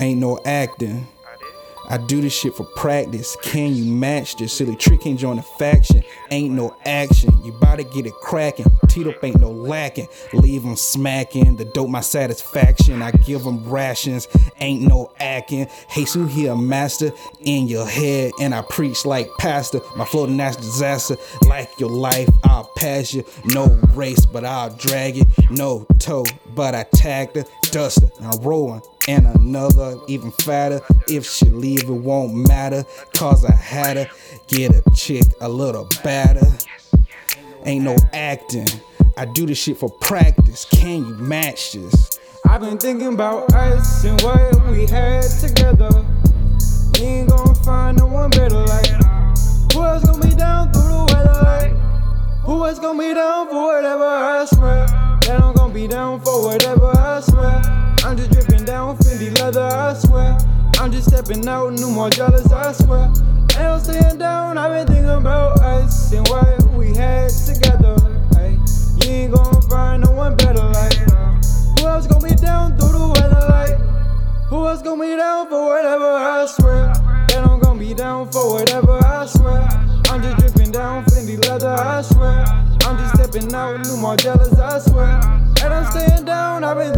Ain't no acting. I do this shit for practice. Can you match this? Silly trick ain't join the faction. Ain't no action. You bout to get it cracking. Tito ain't no lacking. Leave them smacking. The dope my satisfaction. I give them rations. Ain't no acting. Jesus here master in your head. And I preach like pastor. My the national disaster. Like your life, I'll pass you. No race, but I'll drag it. No toe, but I tagged the duster. I'm rolling and another even fatter. If she leave, it won't matter. Cause I had to get a chick a little better. Ain't no acting. I do this shit for practice. Can you match this? I've been thinking about us and what we had together. You ain't gonna find no one better like. Who else gonna be down through the weather like? Who else gonna be down for whatever I swear? That I'm gonna be down for whatever I swear. I'm just dripping Fendi leather, I swear. I'm just stepping out, no more jealous, I swear. Ain't no staying down, I've been thinking about us and what we had together. Ay, you ain't gonna find no one better like. Who else gonna be down through the weather like? Who else gonna be down for whatever I swear? That I'm gonna be down for whatever I swear. I'm just dripping down Fendi leather, I swear. I'm just stepping out, no more jealous, I swear. And I'm staying down, I've been.